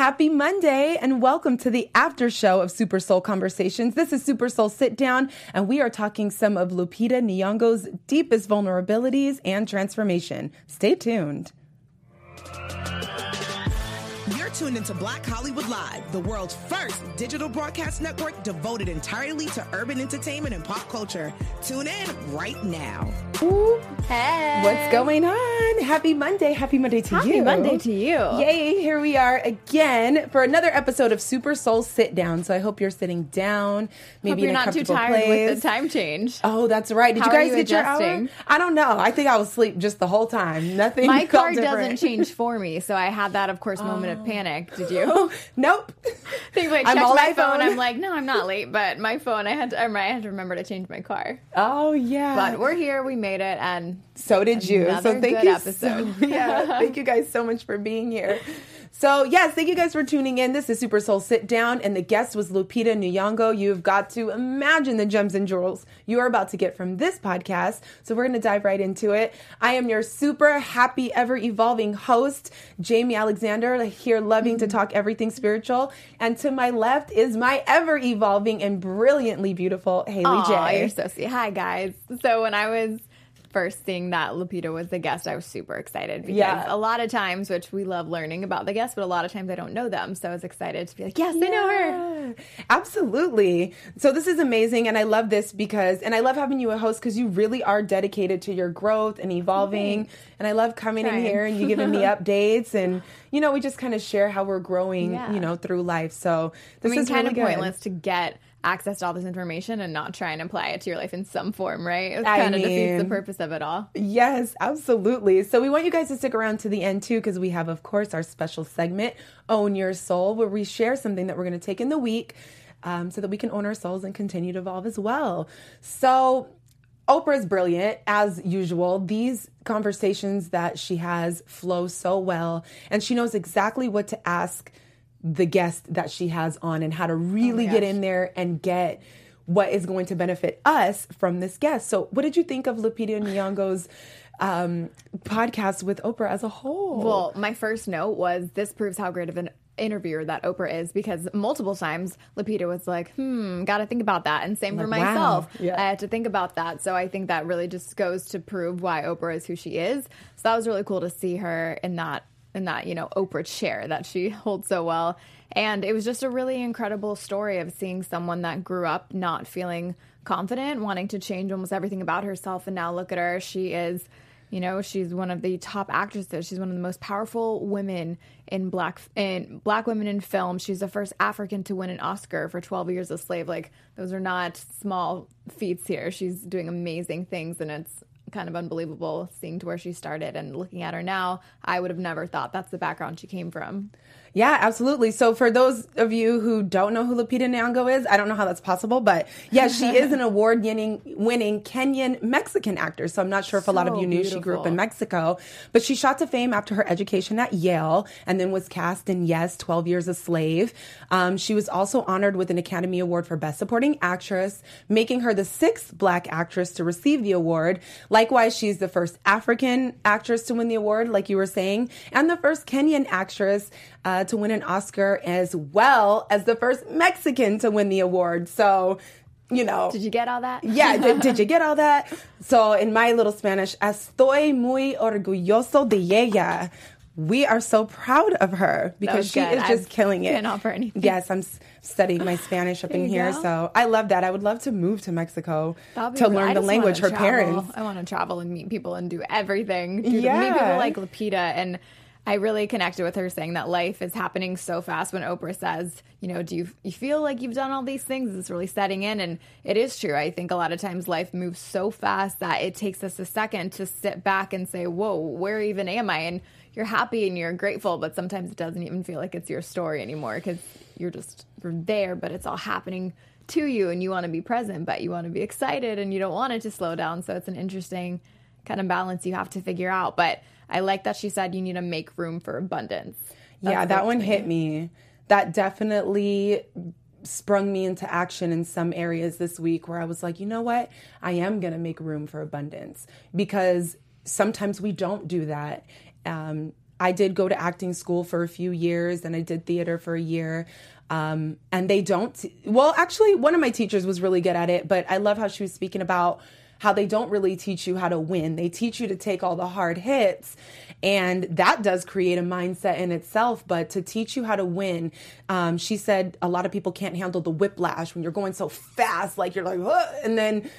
Happy Monday and welcome to the after show of Super Soul Conversations. This is Super Soul Sit Down and we are talking some of Lupita Nyong'o's deepest vulnerabilities and transformation. Stay tuned. You're tuned into Black Hollywood Live, the world's first digital broadcast network devoted entirely to urban entertainment and pop culture. Tune in right now. Ooh, Hey. what's going on? Happy Monday. Happy Monday to Happy you. Happy Monday to you. Yay, here we are again for another episode of Super Soul Sit Down. So I hope you're sitting down, maybe Hope you're a not too tired place. with the time change. Oh, that's right. Did How you are guys you get your hour? adjusting? I don't know. I think I was asleep just the whole time. Nothing. My felt car different. doesn't change for me, so I had that, of course, moment of panic. Did you? nope. Think I I'm checked all my phone. I'm like, no, I'm not late. But my phone, I had to. I had to remember to change my car. Oh yeah. But we're here. We made it, and so did you. So thank you. episode. So, yeah. Thank you guys so much for being here. So yes, thank you guys for tuning in. This is Super Soul Sit Down, and the guest was Lupita Nyong'o. You've got to imagine the gems and jewels you are about to get from this podcast. So we're going to dive right into it. I am your super happy, ever evolving host, Jamie Alexander, here loving to mm-hmm. talk everything spiritual. And to my left is my ever evolving and brilliantly beautiful Haley J. you're so sweet. Hi guys. So when I was first seeing that Lupita was the guest, I was super excited because Yeah. a lot of times, which we love learning about the guests, but a lot of times I don't know them, so I was excited to be like, yes, I know her. Absolutely. So this is amazing and I love this because and I love having you a host because you really are dedicated to your growth and evolving. And I love coming in here and you giving me updates and you know, we just kind of share how we're growing, Yeah. you know, through life. So I this mean, is kind really of good. pointless to get access to all this information and not try and apply it to your life in some form, right? It kind of defeats the purpose of it all. Yes, absolutely. So we want you guys to stick around to the end too, because we have, of course, our special segment, Own Your Soul, where we share something that we're going to take in the week um, so that we can own our souls and continue to evolve as well. So Oprah is brilliant, as usual. These conversations that she has flow so well, and she knows exactly what to ask the guest that she has on and how to really get in there and get what is going to benefit us from this guest. So, what did you think of Lupita Nyong'o's um, podcast with Oprah as a whole? Well, my first note was this proves how great of an interviewer that Oprah is because multiple times Lupita was like, hmm, got to think about that. And same for Like, wow. myself. Yeah. I had to think about that. So I think that really just goes to prove why Oprah is who she is. So that was really cool to see her in that in that, you know, Oprah chair that she holds so well. And it was just a really incredible story of seeing someone that grew up not feeling confident, wanting to change almost everything about herself. And now look at her. She is you know, she's one of the top actresses. She's one of the most powerful women in black in black women in film. She's the first African to win an Oscar for 12 Years a Slave. Like those are not small feats here. She's doing amazing things and it's kind of unbelievable seeing to where she started and looking at her now. I would have never thought that's the background she came from. Yeah, absolutely. So for those of you who don't know who Lupita Nyong'o is, I don't know how that's possible, but yeah, she is an award-winning winning Kenyan Mexican actor. So I'm not sure if a lot of you knew she grew up in. Mexico, but she shot to fame after her education at Yale and then was cast in Yes, 12 Years a Slave. Um, she was also honored with an Academy Award for Best Supporting Actress, making her the sixth black actress to receive the award. Likewise, she's the first African actress to win the award, like you were saying, and the first Kenyan actress uh, to win an Oscar, as well as the first Mexican to win the award. So, you know. Did you get all that? Yeah, did, did you get all that? So, in my little Spanish, estoy muy orgulloso de ella. We are so proud of her because she good. is just I killing it. can't offer anything. Yes, I'm studying my Spanish up in here, go. so I love that. I would love to move to Mexico to learn I the language. Her travel. parents. I want to travel and meet people and do everything. Do Yeah. meet people like Lupita and. I really connected with her saying that life is happening so fast when Oprah says, you know, do you, you feel like you've done all these things? It's really setting in. And it is true. I think a lot of times life moves so fast that it takes us a second to sit back and say, whoa, where even am I? And you're happy and you're grateful, but sometimes it doesn't even feel like it's your story anymore because you're just you're there, but it's all happening to you and you want to be present, but you want to be excited and you don't want it to slow down. So it's an interesting kind of balance you have to figure out. But I like that she said you need to make room for abundance. yeah, that one hit me. That definitely sprung me into action in some areas this week where I was like, you know what? I am going to make room for abundance because sometimes we don't do that. Um, I did go to acting school for a few years and I did theater for a year. Um, and they don't, well, actually, one of my teachers was really good at it, but I love how she was speaking about how they don't really teach you how to win. They teach you to take all the hard hits. And that does create a mindset in itself. But to teach you how to win, um, she said a lot of people can't handle the whiplash when you're going so fast, like you're like, and then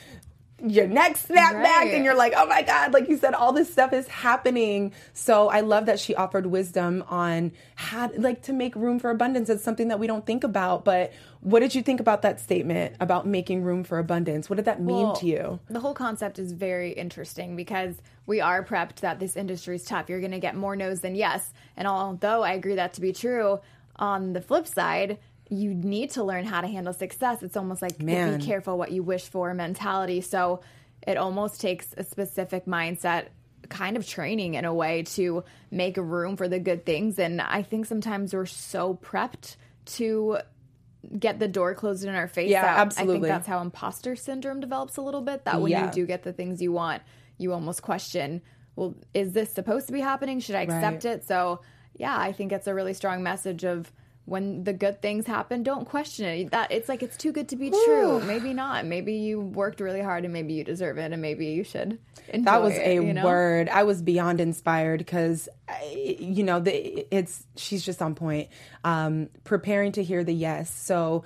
your neck snap right. back and you're like, oh my God, like you said, all this stuff is happening. So I love that she offered wisdom on how, like, to make room for abundance. It's something that we don't think about. But what did you think about that statement about making room for abundance? What did that mean well, to you? The whole concept is very interesting because we are prepped that this industry is tough. You're going to get more no's than yes. And although I agree that to be true, on the flip side, you need to learn how to handle success. It's almost like Man. be careful what you wish for mentality. So it almost takes a specific mindset kind of training in a way to make room for the good things. And I think sometimes we're so prepped to get the door closed in our face. Yeah, absolutely. I think that's how imposter syndrome develops a little bit. That when yeah. you do get the things you want, you almost question, well, is this supposed to be happening? Should I accept right. it? So, yeah, I think it's a really strong message of when the good things happen, don't question it. That it's like it's too good to be true. maybe not. Maybe you worked really hard and maybe you deserve it and maybe you should. that was it, a you know? word. I was beyond inspired because you know the, it's she's just on point. Um, preparing to hear the yes. So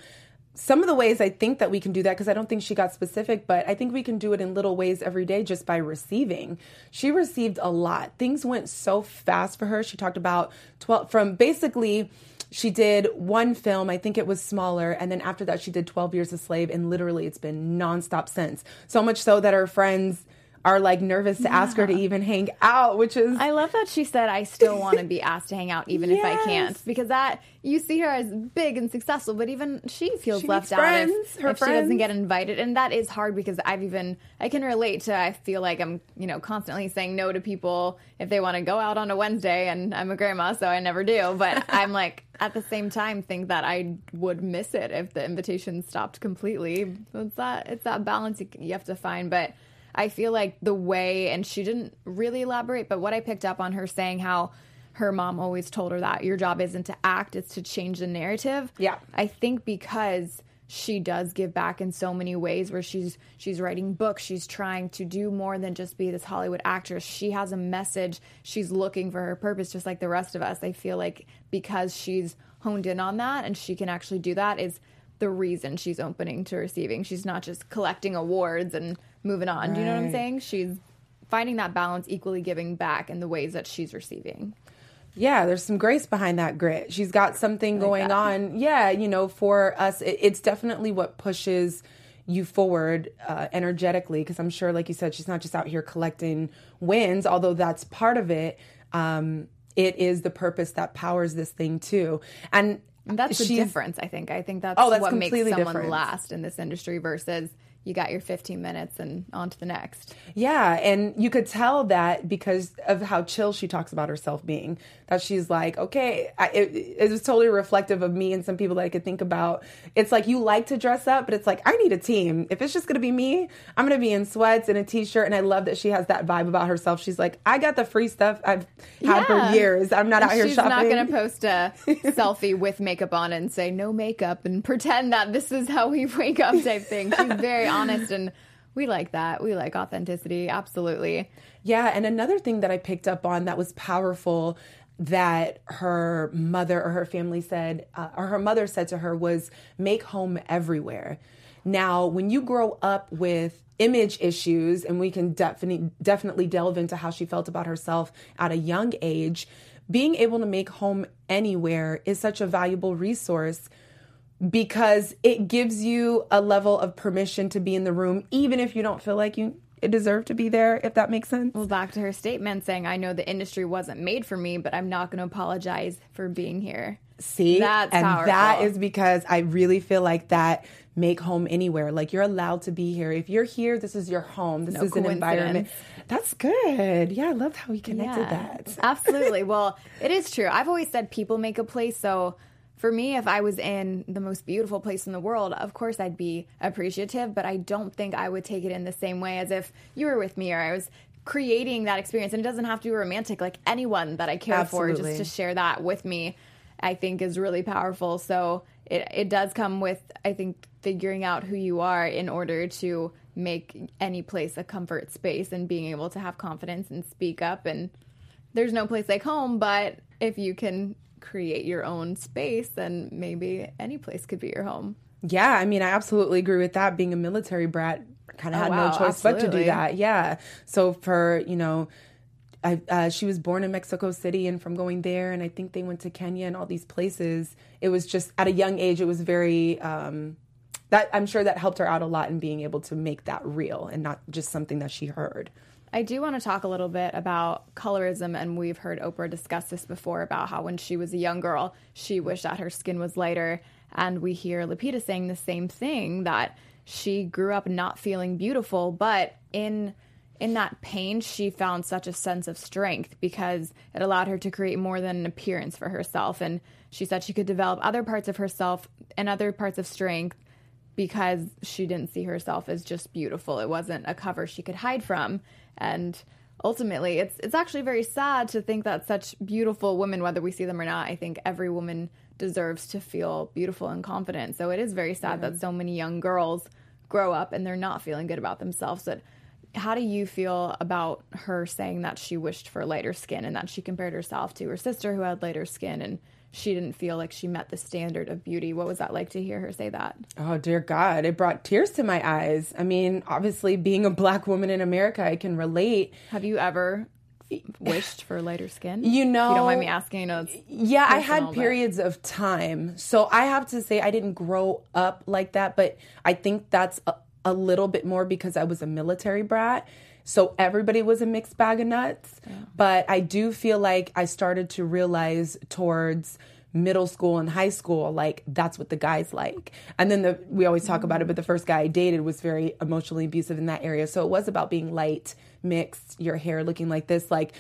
some of the ways I think that we can do that, because I don't think she got specific, but I think we can do it in little ways every day just by receiving. She received a lot. Things went so fast for her. She talked about 12 from basically she did one film, I think it was smaller, and then after that she did 12 Years a Slave, and literally it's been nonstop since. So much so that her friends are like nervous to yeah. ask her to even hang out, which is I love that she said I still want to be asked to hang out even yes. if I can't because that you see her as big and successful, but even she feels she left out friends, if, if she doesn't get invited, and that is hard because I've even I can relate to I feel like I'm you know constantly saying no to people if they want to go out on a Wednesday, and I'm a grandma so I never do, but I'm like at the same time think that I would miss it if the invitation stopped completely. It's that it's that balance you have to find, but I feel like the way, and she didn't really elaborate, but what I picked up on her saying how her mom always told her that your job isn't to act, it's to change the narrative. Yeah. I think because she does give back in so many ways where she's she's writing books she's trying to do more than just be this hollywood actress she has a message she's looking for her purpose just like the rest of us i feel like because she's honed in on that and she can actually do that is the reason she's opening to receiving she's not just collecting awards and moving on. Right. Do you know what I'm saying? She's finding that balance, equally giving back in the ways that she's receiving. Yeah, there's some grace behind that grit. She's got something like going that. on. Yeah, you know, for us, it, it's definitely what pushes you forward uh, energetically. Because I'm sure, like you said, she's not just out here collecting wins, although that's part of it. Um, it is the purpose that powers this thing too. And that's the difference, I think. I think that's, oh, that's what makes someone different. last in this industry versus you got your 15 minutes and on to the next. Yeah, and you could tell that because of how chill she talks about herself being. That she's like, okay, I, it, it, was totally reflective of me and some people that I could think about. It's like you like to dress up, but it's like I need a team. If it's just gonna be me, I'm gonna be in sweats and a t-shirt. And I love that she has that vibe about herself. She's like, I got the free stuff I've had yeah. for years. I'm not and out here shopping. She's not gonna post a selfie with makeup on and say no makeup and pretend that this is how we wake up type thing. She's very honest and we like that. We like authenticity. Absolutely. Yeah. And another thing that I picked up on that was powerful that her mother or her family said, uh, or her mother said to her, was make home everywhere. Now, when you grow up with image issues, and we can definitely definitely delve into how she felt about herself at a young age, being able to make home anywhere is such a valuable resource because it gives you a level of permission to be in the room, even if you don't feel like you deserve to be there, if that makes sense. Well, back to her statement saying, I know the industry wasn't made for me, but I'm not going to apologize for being here. See? That's and powerful. that is because I really feel like that make home anywhere. Like you're allowed to be here. If you're here, this is your home. This no is an environment. That's good. Yeah, I love how we connected yeah, that. absolutely. Well, it is true. I've always said people make a place, so for me, if I was in the most beautiful place in the world, of course I'd be appreciative, but I don't think I would take it in the same way as if you were with me or I was creating that experience. And it doesn't have to be romantic. Like anyone that I care for, just to share that with me, I think is really powerful. So it it does come with I think figuring out who you are in order to make any place a comfort space and being able to have confidence and speak up and there's no place like home, but if you can create your own space, then maybe any place could be your home. Yeah, I mean, I absolutely agree with that. Being a military brat, kind of Oh, had wow, no choice but to do that. Yeah. So for you know, I uh, she was born in Mexico City, and from going there, and I think they went to Kenya and all these places. It was just at a young age. It was very. Um, that I'm sure that helped her out a lot in being able to make that real and not just something that she heard. I do want to talk a little bit about colorism, and we've heard Oprah discuss this before about how when she was a young girl, she mm-hmm. wished that her skin was lighter. And we hear Lupita saying the same thing that she grew up not feeling beautiful, but in in that pain, she found such a sense of strength because it allowed her to create more than an appearance for herself. And she said she could develop other parts of herself and other parts of strength because she didn't see herself as just beautiful. It wasn't a cover she could hide from. And ultimately, it's it's actually very sad to think that such beautiful women, whether we see them or not, I think every woman deserves to feel beautiful and confident. So it is very sad that so many young girls grow up and they're not feeling good about themselves. That how do you feel about her saying that she wished for lighter skin and that she compared herself to her sister who had lighter skin and she didn't feel like she met the standard of beauty? What was that like to hear her say that? Oh dear God, it brought tears to my eyes. I mean, obviously, being a black woman in America, I can relate. Have you ever wished for lighter skin? You know, you don't mind me asking. I know Yeah, I had but- periods of time. So I have to say I didn't grow up like that, but I think that's a, a little bit more because I was a military brat. So everybody was a mixed bag of nuts. But I do feel like I started to realize towards middle school and high school like that's what the guys like. And then the we always talk about it but the mm. first guy i dated was very emotionally abusive in that area. So it was about being light mixed your hair looking like this. Like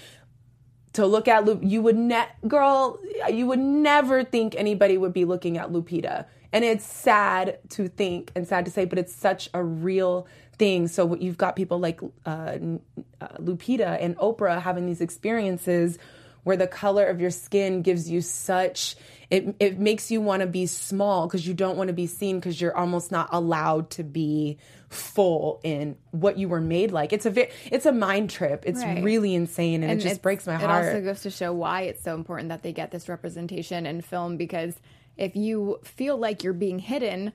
to look at Lu- you would ne- girl you would never think anybody would be looking at Lupita. And it's sad to think and sad to say but it's such a real thing so you've got people like uh, uh, Lupita and Oprah having these experiences where the color of your skin gives you such it, it makes you want to be small because you don't want to be seen because you're almost not allowed to be full in what you were made like it's a it's a mind trip it's Right. really insane and, it just breaks my heart. It also goes to show why it's so important that they get this representation in film because if you feel like you're being hidden,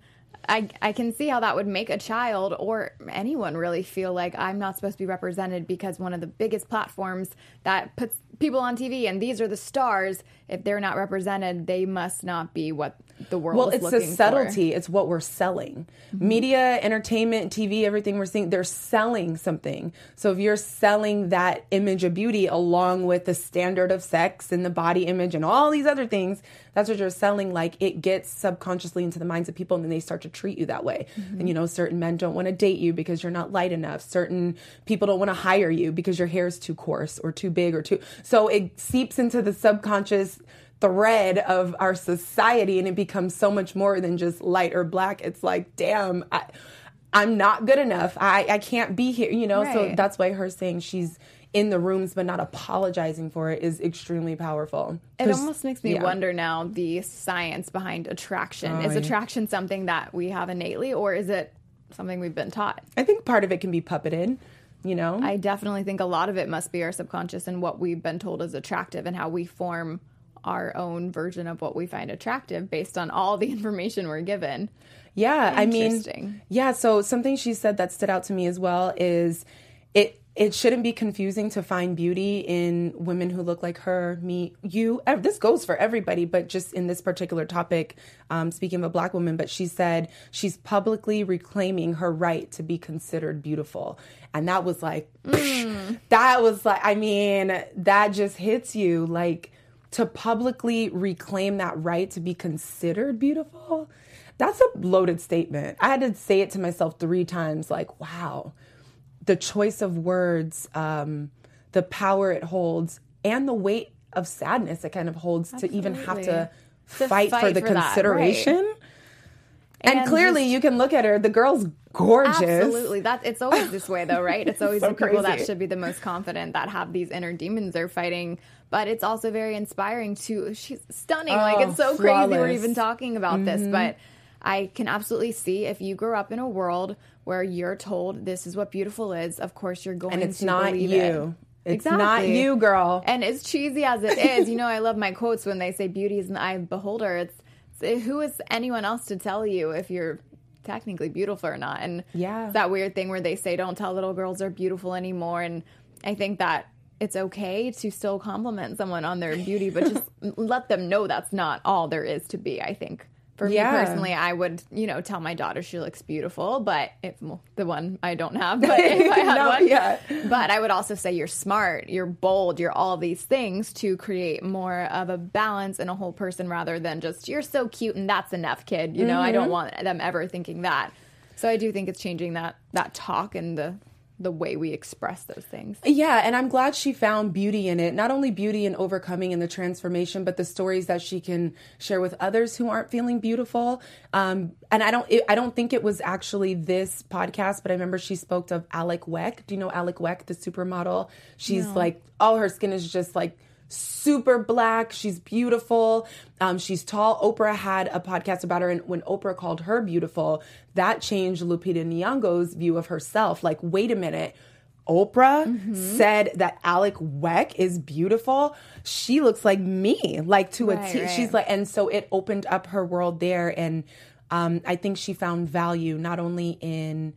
I, I can see how that would make a child or anyone really feel like I'm not supposed to be represented because one of the biggest platforms that puts people on TV and these are the stars. If they're not represented, they must not be what the world well is it's the for. subtlety. It's what we're selling. Mm-hmm. Media entertainment tv everything we're seeing they're selling something. So if you're selling that image of beauty along with the standard of sex and the body image and all these other things that's what you're selling. Like it gets subconsciously into the minds of people and then they start to treat you that way. Mm-hmm. And you know certain men don't want to date you because you're not light enough. Certain people don't want to hire you because your hair is too coarse or too big or too so it seeps into the subconscious thread of our society and it becomes so much more than just light or black it's like damn I, i'm not good enough i, I can't be here you know so that's why her saying she's in the rooms but not apologizing for it is extremely powerful It almost makes me yeah. wonder now the science behind attraction. Oh, is yeah. attraction something that we have innately, or is it something we've been taught? i think part of it can be puppeted you know I definitely think a lot of it must be our subconscious and what we've been told is attractive and how we form our own version of what we find attractive based on all the information we're given. Yeah, I mean, yeah. So something she said that stood out to me as well is it. It shouldn't be confusing to find beauty in women who look like her, me, you. This goes for everybody, but just in this particular topic, um, speaking of a black woman, but she said she's publicly reclaiming her right to be considered beautiful. And that was like, that was like, I mean, that just hits you like to publicly reclaim that right to be considered beautiful. That's a loaded statement. I had to say it to myself three times like, wow, the choice of words, um, the power it holds, and the weight of sadness it kind of holds to even have to To fight, for the for that, consideration. And, clearly, just- you can look at her. The girl's gorgeous. Absolutely. That it's always this way though, right? It's always So the people that should be the most confident that have these inner demons they're fighting. But it's also very inspiring to she's stunning. like Oh, it's so crazy we're flawless. Mm-hmm. even talking about this. But I can absolutely see if you grew up in a world where you're told this is what beautiful is, of course you're going And it's to not you. It. It's not you, girl. And as cheesy as it is, you know, I love my quotes when they say beauty is in the eye of the beholder. It's, it's who is anyone else to tell you if you're technically beautiful or not? And Yeah. that weird thing where they say don't tell little girls they're beautiful anymore. And I think that it's okay to still compliment someone on their beauty, but just let them know that's not all there is to be. I think. For Yeah. me personally, I would, you know, tell my daughter she looks beautiful, but if well, the one I don't have, but if I had No, one, yeah. but I would also say you're smart, you're bold, you're all these things to create more of a balance in a whole person rather than just you're so cute and that's enough, kid. You know, I Mm-hmm. don't want them ever thinking that. So I do think it's changing that that talk and the the way we express those things. Yeah, and I'm glad she found beauty in it. Not only beauty in overcoming and the transformation, but the stories that she can share with others who aren't feeling beautiful. Um, and I don't, it, I don't think it was actually this podcast, but I remember she spoke of Alek Wek. Do you know Alek Wek, the supermodel? She's like, all her skin is just like super black. She's beautiful. Um, she's tall. Oprah had a podcast about her, and when Oprah called her beautiful, that changed Lupita Nyong'o's view of herself. Like, wait a minute. Oprah Mm-hmm. said that Alek Wek is beautiful. She looks like me, like to a Right, T. right. She's like, and so it opened up her world there. And um, I think she found value not only in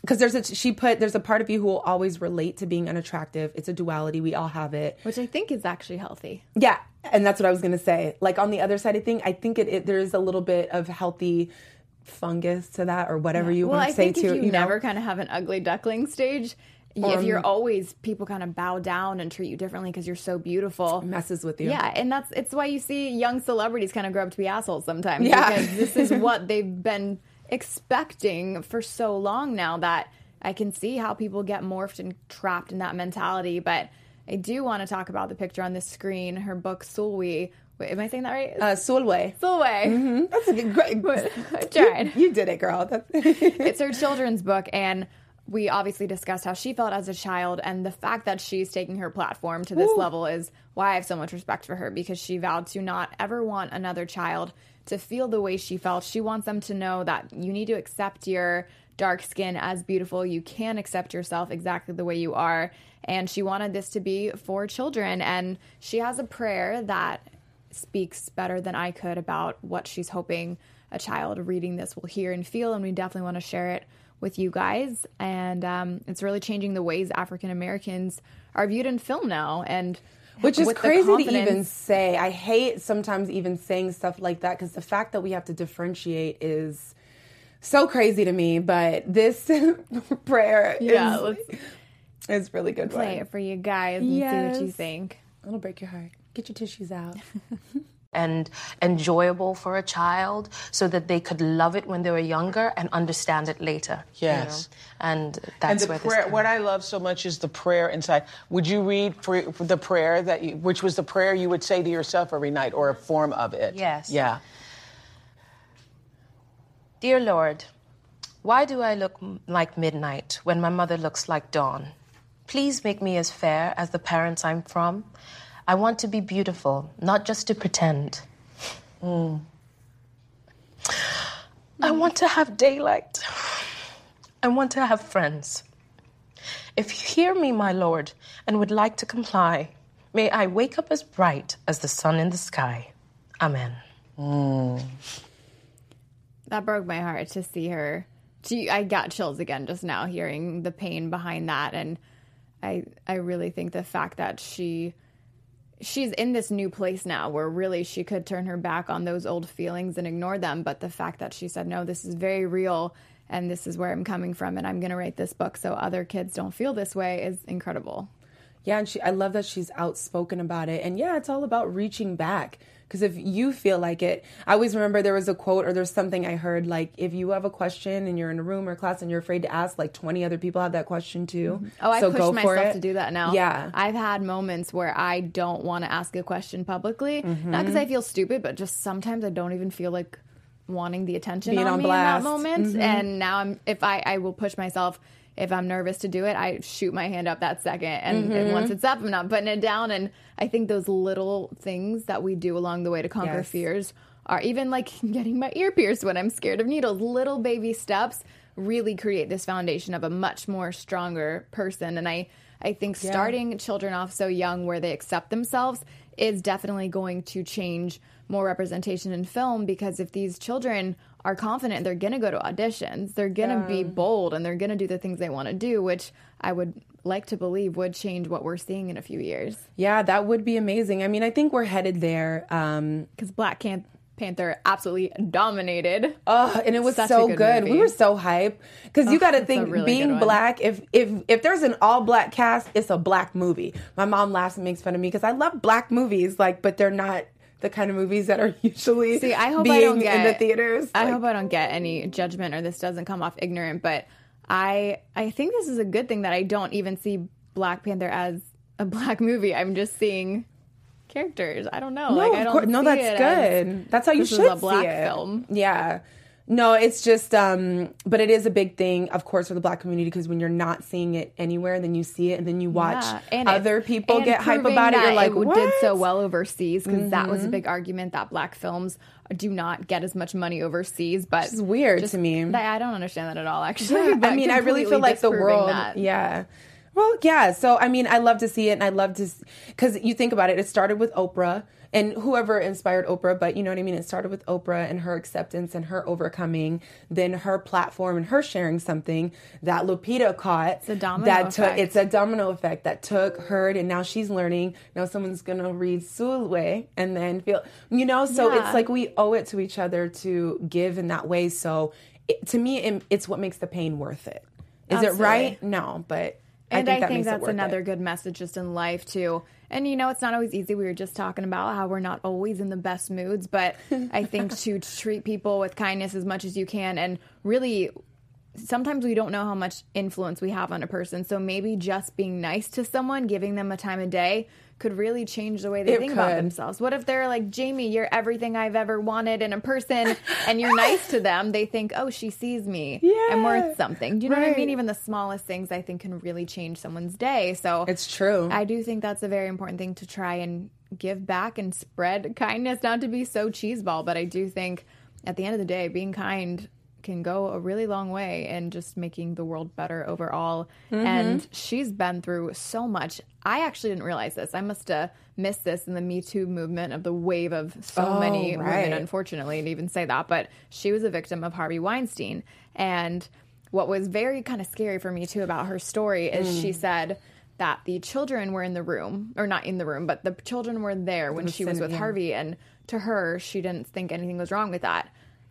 because there's a she put there's a part of you who will always relate to being unattractive. It's a duality. We all have it. Which I think is actually healthy. Yeah, and that's what I was gonna say. Like on the other side of thing, I think it, it there is a little bit of healthy fungus to that, or whatever you well, want to say to if you, you know. never kind of have an ugly duckling stage, if you're always people kind of bow down and treat you differently because you're so beautiful, messes with you. Yeah, and that's it's why you see young celebrities kind of grow up to be assholes sometimes. Yeah. because this is what they've been expecting for so long now that I can see how people get morphed and trapped in that mentality. But I do want to talk about the picture on the screen. Her book Sulwe. Wait, am I saying that right? Uh, Sulwe. Sulwe. That's a good, great. I tried. You did it, girl. It's her children's book and we obviously discussed how she felt as a child and the fact that she's taking her platform to this level is why I have so much respect for her because she vowed to not ever want another child to feel the way she felt. She wants them to know that you need to accept your dark skin as beautiful. You can accept yourself exactly the way you are. And she wanted this to be for children. And she has a prayer that speaks better than I could about what she's hoping a child reading this will hear and feel. And we definitely want to share it with you guys. And um, it's really changing the ways African Americans are viewed in film now. And Which is crazy to even say. I hate sometimes even saying stuff like that because the fact that we have to differentiate is so crazy to me. But this prayer Yeah, is, is really good. play one. it for you guys and see what you think. It'll break your heart. Get your tissues out. and enjoyable for a child so that they could love it when they were younger and understand it later. you Yes. know? And And that's the where prayer, what I love so much is the prayer inside. Would you read for, for the prayer that you, which was the prayer you would say to yourself every night or a form of it? Yes. Yeah. Dear Lord, why do I look m- like midnight when my mother looks like dawn? Please make me as fair as the parents I'm from. I want to be beautiful, not just to pretend. Mm. I want to have daylight. I want to have friends. If you hear me, my Lord, and would like to comply, may I wake up as bright as the sun in the sky. Amen. That broke my heart to see her. She, I got chills again just now hearing the pain behind that, and I, I really think the fact that she, she's in this new place now where really she could turn her back on those old feelings and ignore them, but the fact that she said no, this is very real, and this is where I'm coming from, and I'm going to write this book so other kids don't feel this way is incredible. Yeah, and she, I love that she's outspoken about it. And yeah, it's all about reaching back. Because if you feel like it, I always remember there was a quote or there's something I heard like, if you have a question and you're in a room or class and you're afraid to ask, like 20 other people have that question too. Oh, I so push go for myself to do that now. Yeah. I've had moments where I don't want to ask a question publicly, not Mm-hmm. because I feel stupid, but just sometimes I don't even feel like wanting the attention Being on, on me blast. Mm-hmm. in that moment. And now I'm if I I will push myself if I'm nervous to do it, I shoot my hand up that second. And, Mm-hmm. and once it's up, I'm not putting it down. And I think those little things that we do along the way to conquer Yes. fears are even like getting my ear pierced when I'm scared of needles. Little baby steps really create this foundation of a much more stronger person. And I, I think starting children off so young where they accept themselves is definitely going to change more representation in film because if these children are confident, they're going to go to auditions, they're going to be bold, and they're going to do the things they want to do, which I would like to believe would change what we're seeing in a few years. Yeah, that would be amazing. I mean, I think we're headed there. Um, Because Black Can- Panther absolutely dominated. Oh, and it was Such so good good. We were so hype because you got to think really being black. If if if there's an all black cast, it's a black movie. My mom laughs and makes fun of me because I love black movies, like, but they're not the kind of movies that are usually See, I hope being I don't get in the theaters. I Like, hope I don't get any judgment or this doesn't come off ignorant, but I I think this is a good thing that I don't even see Black Panther as a black movie. I'm just seeing characters. I don't know. no, like I don't course, no, that's it as- good. That's how you should a black see it. film. Yeah. No, it's just, um, but it is a big thing, of course, for the black community because when you're not seeing it anywhere, then you see it and then you watch Yeah, and it- other people get hype about it. You're like, it what? Mm-hmm. did so well overseas because that was a big argument that black films do not get as much money overseas. But It's weird to me. I don't understand that at all. Actually, Yeah, I mean, I really feel like the world. that. Yeah. Well, yeah. So, I mean, I love to see it, and I love to, because you think about it. It started with Oprah and whoever inspired Oprah, but you know what I mean. It started with Oprah and her acceptance and her overcoming, then her platform and her sharing something that Lupita caught. It's a domino that took. effect. It's a domino effect that took heard, and now she's learning. Now someone's gonna read Sulwe and then feel, you know. So Yeah. it's like we owe it to each other to give in that way. So, it, to me, it, it's what makes the pain worth it. Is it right? No, but and I I think, that think that's another it. good message just in life too. And you know, it's not always easy. We were just talking about how we're not always in the best moods, but I think to treat people with kindness as much as you can, and really, sometimes we don't know how much influence we have on a person. So maybe just being nice to someone, giving them a time of day, could really change the way they It think about themselves. What if they're like, Jamie, you're everything I've ever wanted in a person, and you're nice to them? They think, oh, she sees me. I'm worth something. Do you know what I mean? Even the smallest things I think can really change someone's day. So It's true. I do think that's a very important thing to try and give back and spread kindness, not to be so cheeseball, but I do think at the end of the day, being kind can go a really long way in just making the world better overall. Mm-hmm. And she's been through so much. I actually didn't realize this. I must have missed this in the Me Too movement of the wave of so Oh, many right. women, unfortunately, and even say that. But she was a victim of Harvey Weinstein. And what was very kind of scary for me too about her story is Mm. she said that the children were in the room, or not in the room, but the children were there when she was with. Harvey. And to her, she didn't think anything was wrong with that.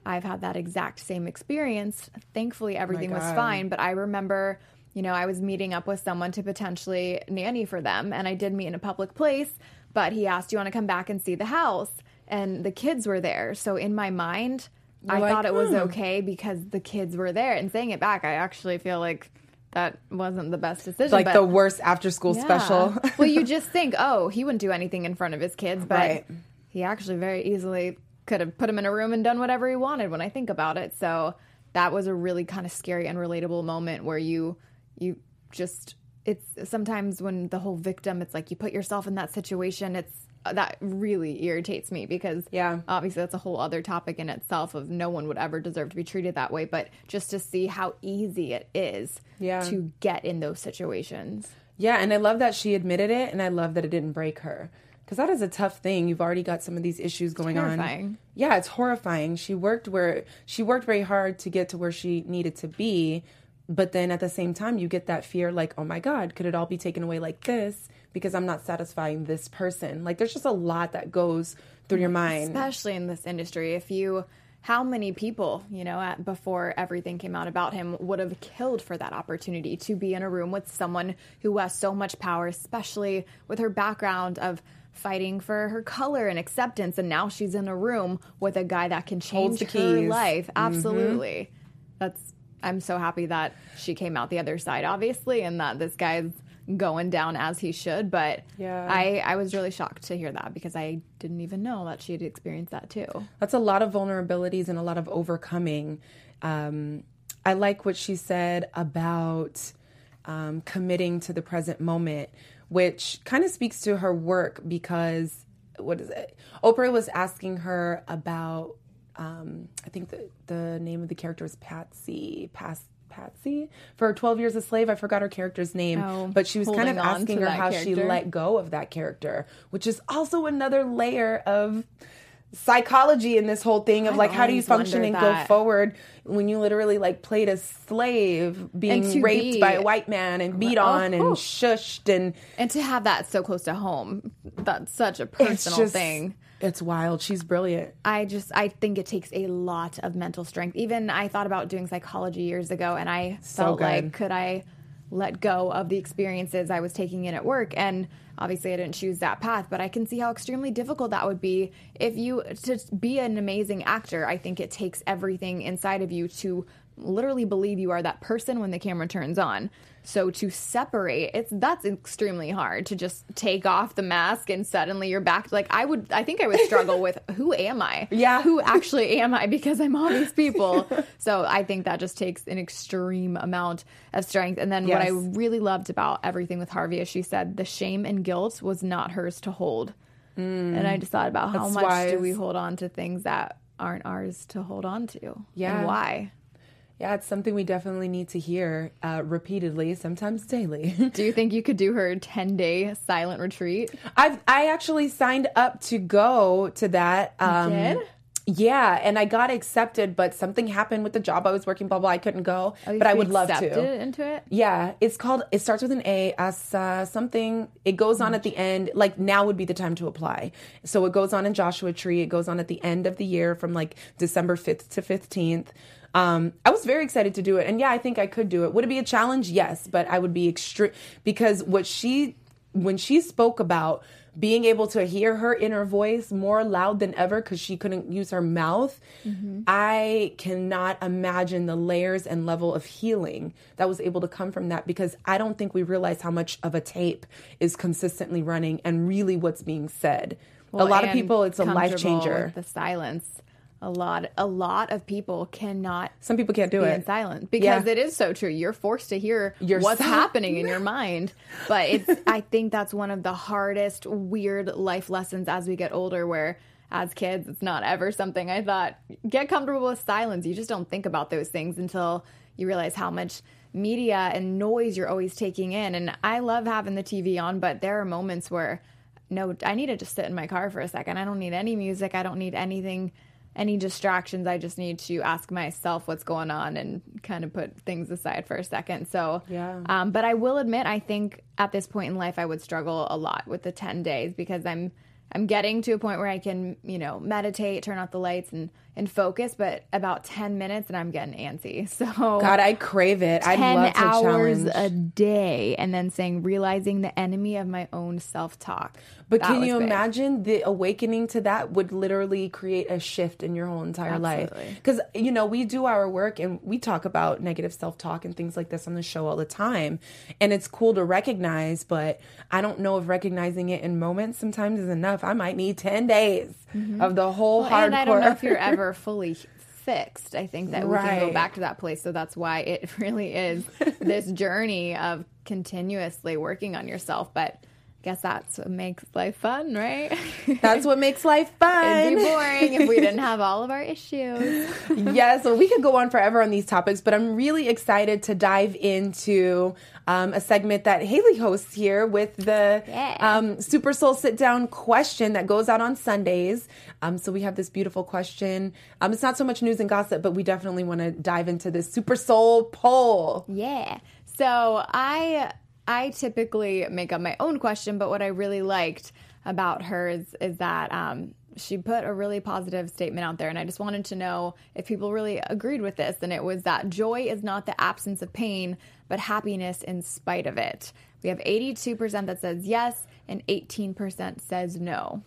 I've had that exact same experience. Thankfully, everything was fine. But I remember, you know, I was meeting up with someone to potentially nanny for them. And I did meet in a public place, but he asked, Do you want to come back and see the house? And the kids were there. So in my mind, I like, thought it was "Hmm." okay because the kids were there. And saying it back, I actually feel like that wasn't the best decision. like but- the worst after school Yeah. special. well, you just think, oh, he wouldn't do anything in front of his kids, but Right. he actually very easily could have put him in a room and done whatever he wanted when I think about it. So that was a really kind of scary and relatable moment where you you just it's sometimes when the whole victim it's like you put yourself in that situation it's uh, that really irritates me because Yeah. obviously that's a whole other topic in itself of no one would ever deserve to be treated that way but just to see how easy it is Yeah. to get in those situations Yeah, and I love that she admitted it, and I love that it didn't break her. Because that is a tough thing. You've already got some of these issues going on. Yeah, it's horrifying. She worked where she worked very hard to get to where she needed to be, but then at the same time, you get that fear, like, oh my God, could it all be taken away like this because I'm not satisfying this person? Like, there's just a lot that goes through your mind. especially in this industry if you how many people you know at, before everything came out about him would have killed for that opportunity to be in a room with someone who has so much power especially with her background of fighting for her color and acceptance and now she's in a room with a guy that can change her keys. Mm-hmm. life absolutely that's i'm so happy that she came out the other side obviously and that this guy's going down as he should. But Yeah. I, I was really shocked to hear that because I didn't even know that she had experienced that too. That's a lot of vulnerabilities and a lot of overcoming. Um, I like what she said about um, committing to the present moment, which kind of speaks to her work because what is it? Oprah was asking her about. Um, I think the the name of the character is Patsey. Pas- Patsey for 12 years a slave. I forgot her character's name, Oh, but she was kind of holding on to asking her how she let go of that character, which is also another layer of psychology in this whole thing of I like how do you function and go forward when you literally like played a slave being raped be- by a white man and beat Oh, on and oh. shushed and And to have that so close to home, that's such a personal just thing. it's wild she's brilliant I just I think it takes a lot of mental strength. Even I thought about doing psychology years ago and I So felt good. like could I let go of the experiences I was taking in at work and obviously I didn't choose that path, but I can see how extremely difficult that would be if you to be an amazing actor. I think it takes everything inside of you to literally believe you are that person when the camera turns on. So to separate, it's that's extremely hard to just take off the mask and suddenly you're back. Like I would, I think I would struggle with who am I? Yeah. who actually am I? Because I'm all these people. so I think that just takes an extreme amount of strength. And then what I really loved about everything with Harvey is she said the shame and guilt was not hers to hold. Mm. And I just thought about how much do we hold on to things that aren't ours to hold on to? Yeah. and why? Yeah it's something we definitely need to hear uh, repeatedly sometimes daily Do you think you could do her 10 day silent retreat? I've I actually signed up to go to that. Um, did? Yeah, and I got accepted, but something happened with the job I was working. Blah blah. I couldn't go, Oh, but I would love to. into it. Yeah, it's called. It starts with an A. As uh, something. It goes on at the end. Like now would be the time to apply. So it goes on in Joshua Tree. It goes on at the end of the year from like December fifth to fifteenth. Um, I was very excited to do it, and yeah, I think I could do it. Would it be a challenge? Yes, but I would be extreme because what she when she spoke about being able to hear her inner voice more loud than ever because she couldn't use her mouth, I cannot imagine the layers and level of healing that was able to come from that because I don't think we realize how much of a tape is consistently running and really what's being said. a lot of people, it's a life changer. The silence. A lot, a lot of people cannot Some people can't do be it. in silence because Yeah. it is so true. You're forced to hear Yourself. what's happening in your mind. But it's I think that's one of the hardest weird life lessons as we get older where as kids it's not ever something I thought get comfortable with silence. You just don't think about those things until you realize how much media and noise you're always taking in. And I love having the TV on, but there are moments where no, I need to just sit in my car for a second. I don't need any music. I don't need anything any distractions. I just need to ask myself what's going on and kind of put things aside for a second. So, Yeah. Um, but I will admit, I think at this point in life, I would struggle a lot with the 10 days because I'm, I'm getting to a point where I can, you know, meditate, turn off the lights and, and focus, but about 10 minutes and I'm getting antsy. So, God, I crave it. I'd 10 love to hours challenge. a day and then saying, realizing the enemy of my own self talk. But can you imagine the awakening to that would literally create a shift in your whole entire life? Because, you know, we do our work and we talk about negative self talk and things like this on the show all the time. And it's cool to recognize, but I don't know if recognizing it in moments sometimes is enough. I might need 10 days mm-hmm. of the whole Well, hardcore. I don't know if you're ever fully fixed. I think that we can go back to that place. So that's why it really is this journey of continuously working on yourself. But guess that's what makes life fun, right? That's what makes life fun. It'd be boring if we didn't have all of our issues. yes, well, we could go on forever on these topics, but I'm really excited to dive into um, a segment that Haley hosts here with the Yeah. um, Super Soul Sit Down question that goes out on Sundays. Um, so we have this beautiful question. Um, it's not so much news and gossip, but we definitely want to dive into this Super Soul poll. Yeah. So I I typically make up my own question, but what I really liked about hers is that um, she put a really positive statement out there, and I just wanted to know if people really agreed with this. And it was that joy is not the absence of pain, but happiness in spite of it. We have 82% that says yes, and 18% says no.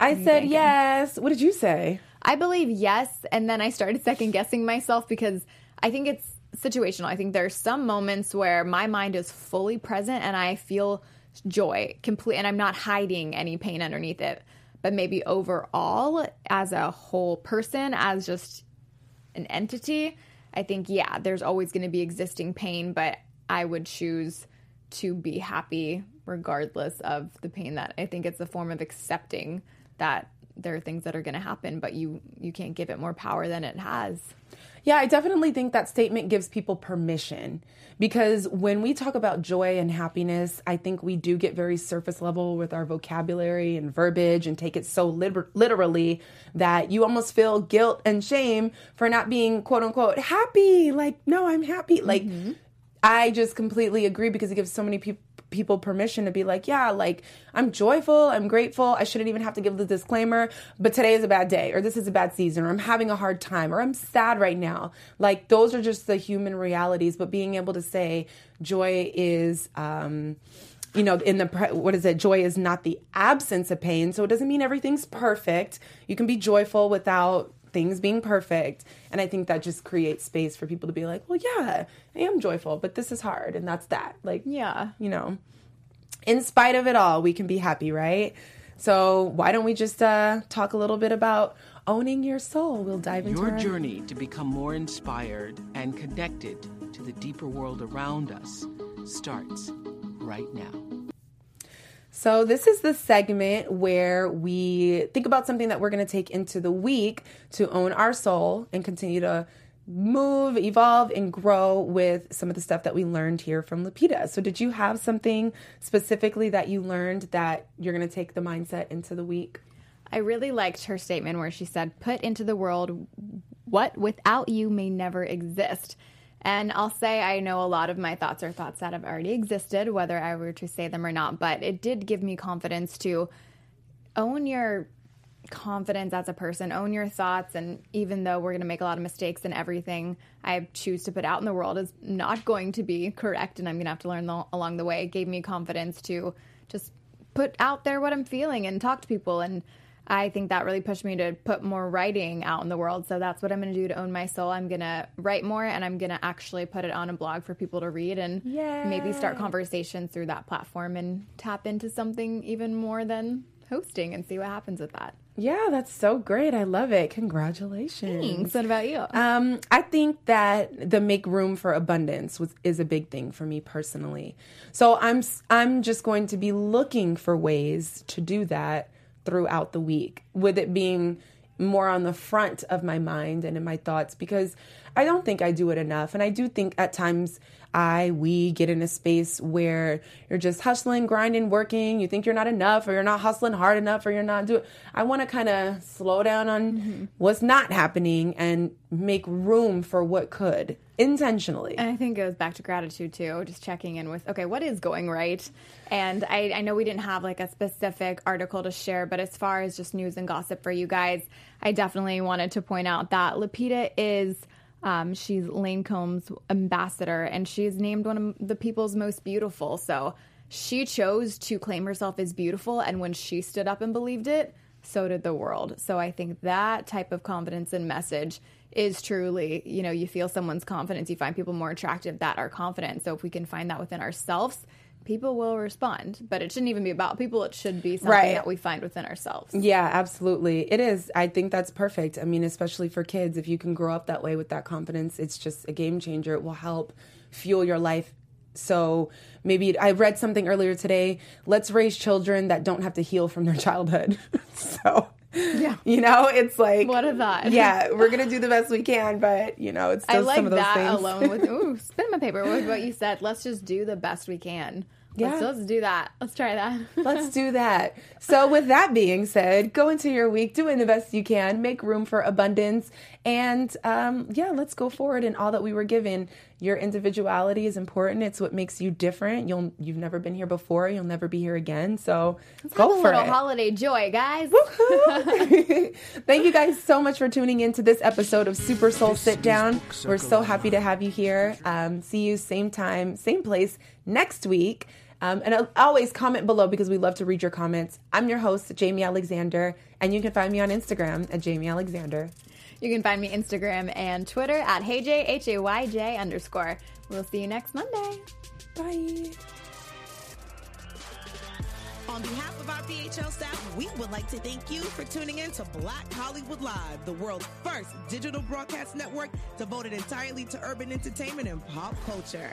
I said yes. What did you say? I believe yes, and then I started second guessing myself because I think it's situational. I think there's some moments where my mind is fully present and I feel joy complete and I'm not hiding any pain underneath it. But maybe overall, as a whole person, as just an entity, I think, yeah, there's always going to be existing pain, but I would choose to be happy regardless of the pain that I think it's a form of accepting that there are things that are going to happen, but you you can't give it more power than it has. Yeah, I definitely think that statement gives people permission because when we talk about joy and happiness, I think we do get very surface level with our vocabulary and verbiage and take it so liter- literally that you almost feel guilt and shame for not being quote unquote happy. Like, no, I'm happy. Like, mm-hmm. I just completely agree because it gives so many people people permission to be like, yeah, like I'm joyful, I'm grateful. I shouldn't even have to give the disclaimer, but today is a bad day, or this is a bad season, or I'm having a hard time, or I'm sad right now. Like those are just the human realities. But being able to say joy is, um, you know, in the what is it? Joy is not the absence of pain, so it doesn't mean everything's perfect. You can be joyful without things being perfect. And I think that just creates space for people to be like, well, yeah, I am joyful, but this is hard. And that's that. Like, Yeah. you know, in spite of it all, we can be happy, right? So why don't we just uh, talk a little bit about owning your soul? We'll dive into Your our- journey to become more inspired and connected to the deeper world around us starts right now. So, this is the segment where we think about something that we're going to take into the week to own our soul and continue to move, evolve, and grow with some of the stuff that we learned here from Lupita. So, did you have something specifically that you learned that you're going to take the mindset into the week? I really liked her statement where she said, Put into the world what without you may never exist. And I'll say I know a lot of my thoughts are thoughts that have already existed, whether I were to say them or not, but it did give me confidence to own your confidence as a person, own your thoughts. And even though we're going to make a lot of mistakes and everything I choose to put out in the world is not going to be correct, and I'm going to have to learn the, along the way, it gave me confidence to just put out there what I'm feeling and talk to people. And I think that really pushed me to put more writing out in the world. So that's what I'm going to do to own my soul. I'm going to write more and I'm going to actually put it on a blog for people to read and maybe start conversations through that platform and tap into something even more than hosting and see what happens with that. Yeah, that's so great. I love it. Congratulations. Thanks. What about you? Um, I think that the make room for abundance was is a big thing for me personally. So I'm I'm just going to be looking for ways to do that throughout the week, with it being more on the front of my mind and in my thoughts because I don't think I do it enough, and I do think at times I we get in a space where you're just hustling, grinding, working. You think you're not enough, or you're not hustling hard enough, or you're not doing. I want to kind of slow down on mm-hmm. what's not happening and make room for what could intentionally. And I think it goes back to gratitude too, just checking in with, okay, what is going right? And I, I know we didn't have like a specific article to share, but as far as just news and gossip for you guys, I definitely wanted to point out that Lupita is. Um, she's Lancôme's ambassador, and she's named one of the people's most beautiful. So she chose to claim herself as beautiful, and when she stood up and believed it, so did the world. So I think that type of confidence and message is truly, you know, you feel someone's confidence, you find people more attractive that are confident. So if we can find that within ourselves, people will respond. But it shouldn't even be about people, it should be something Right. that we find within ourselves. Yeah, absolutely. It is. I think that's perfect. I mean, especially for kids, if you can grow up that way with that confidence, it's just a game changer. It will help fuel your life. So maybe I read something earlier today. Let's raise children that don't have to heal from their childhood. so, yeah, you know, it's like What a thought. Yeah, we're gonna do the best we can, but you know, it's I like some of those that things. alone with ooh, spin my paper with what you said. Let's just do the best we can. Let's, Yeah. let's do that. Let's try that. Let's do that. So, with that being said, go into your week doing the best you can, make room for abundance, and um, yeah, let's go forward in all that we were given. Your individuality is important. It's what makes you different. You'll you've never been here before. You'll never be here again. So go Have a for little it. holiday joy, guys. Thank you guys so much for tuning in to this episode of Super Soul Sit Down. We're so happy to have you here. Um, see you same time, same place next week. Um, and always comment below because we love to read your comments. I'm your host, Jamie Alexander, and you can find me on Instagram at Jamie Alexander. You can find me Instagram and Twitter at HeyJ, H A Y J underscore. We'll see you next Monday. Bye. On behalf of our BHL staff, we would like to thank you for tuning in to Black Hollywood Live, the world's first digital broadcast network devoted entirely to urban entertainment and pop culture.